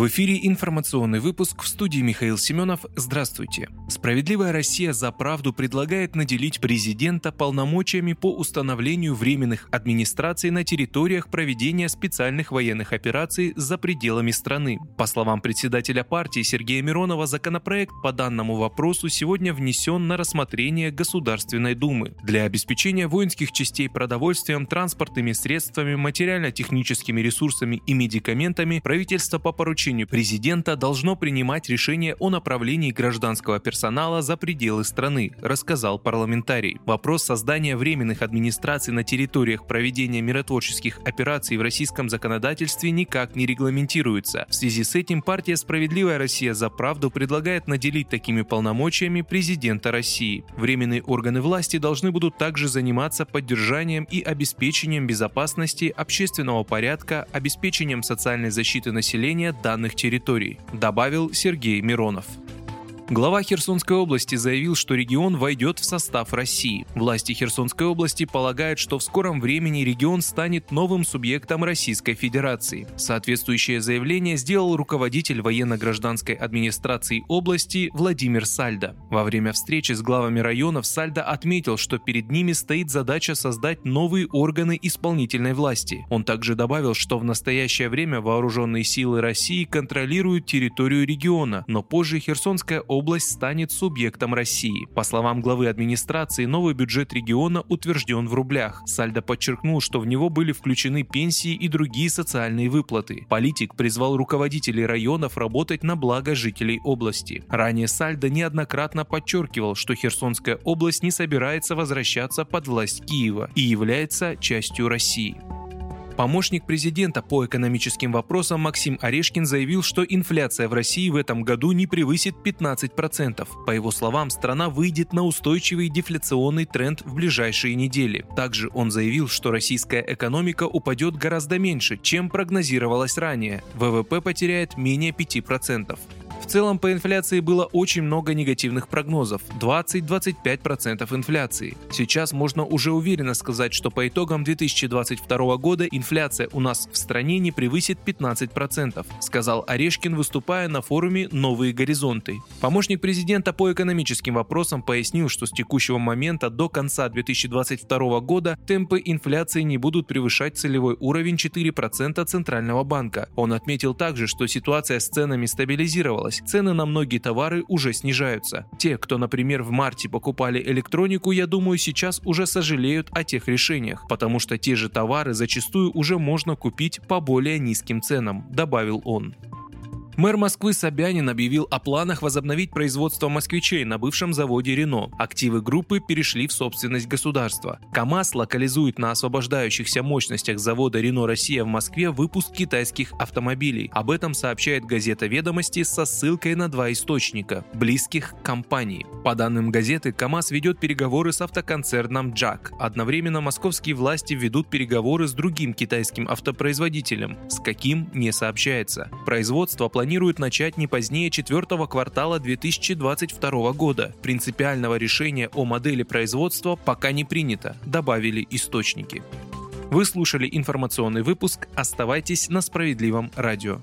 В эфире информационный выпуск в студии Михаил Семенов. Здравствуйте. Справедливая Россия за правду предлагает наделить президента полномочиями по установлению временных администраций на территориях проведения специальных военных операций за пределами страны. По словам председателя партии Сергея Миронова, законопроект по данному вопросу сегодня внесен на рассмотрение Государственной Думы. Для обеспечения воинских частей продовольствием, транспортными средствами, материально-техническими ресурсами и медикаментами правительство по поручению поручению президента должно принимать решение о направлении гражданского персонала за пределы страны, рассказал парламентарий. Вопрос создания временных администраций на территориях проведения миротворческих операций в российском законодательстве никак не регламентируется. В связи с этим партия «Справедливая Россия за правду» предлагает наделить такими полномочиями президента России. Временные органы власти должны будут также заниматься поддержанием и обеспечением безопасности, общественного порядка, обеспечением социальной защиты населения, данных территорий, добавил Сергей Миронов. Глава Херсонской области заявил, что регион войдет в состав России. Власти Херсонской области полагают, что в скором времени регион станет новым субъектом Российской Федерации. Соответствующее заявление сделал руководитель военно-гражданской администрации области Владимир Сальдо. Во время встречи с главами районов Сальдо отметил, что перед ними стоит задача создать новые органы исполнительной власти. Он также добавил, что в настоящее время вооруженные силы России контролируют территорию региона, но позже Херсонская область область станет субъектом России. По словам главы администрации, новый бюджет региона утвержден в рублях. Сальдо подчеркнул, что в него были включены пенсии и другие социальные выплаты. Политик призвал руководителей районов работать на благо жителей области. Ранее Сальдо неоднократно подчеркивал, что Херсонская область не собирается возвращаться под власть Киева и является частью России. Помощник президента по экономическим вопросам Максим Орешкин заявил, что инфляция в России в этом году не превысит 15%. По его словам, страна выйдет на устойчивый дефляционный тренд в ближайшие недели. Также он заявил, что российская экономика упадет гораздо меньше, чем прогнозировалось ранее. ВВП потеряет менее 5% целом по инфляции было очень много негативных прогнозов – 20-25% инфляции. Сейчас можно уже уверенно сказать, что по итогам 2022 года инфляция у нас в стране не превысит 15%, сказал Орешкин, выступая на форуме «Новые горизонты». Помощник президента по экономическим вопросам пояснил, что с текущего момента до конца 2022 года темпы инфляции не будут превышать целевой уровень 4% Центрального банка. Он отметил также, что ситуация с ценами стабилизировалась, цены на многие товары уже снижаются. Те, кто, например, в марте покупали электронику, я думаю, сейчас уже сожалеют о тех решениях, потому что те же товары зачастую уже можно купить по более низким ценам, добавил он. Мэр Москвы Собянин объявил о планах возобновить производство москвичей на бывшем заводе Рено. Активы группы перешли в собственность государства. КАМАЗ локализует на освобождающихся мощностях завода Рено Россия в Москве выпуск китайских автомобилей. Об этом сообщает газета «Ведомости» со ссылкой на два источника, близких к компании. По данным газеты, КАМАЗ ведет переговоры с автоконцерном «Джак». Одновременно московские власти ведут переговоры с другим китайским автопроизводителем. С каким – не сообщается. Производство планируется планируют начать не позднее четвертого квартала 2022 года. Принципиального решения о модели производства пока не принято, добавили источники. Вы слушали информационный выпуск. Оставайтесь на справедливом радио.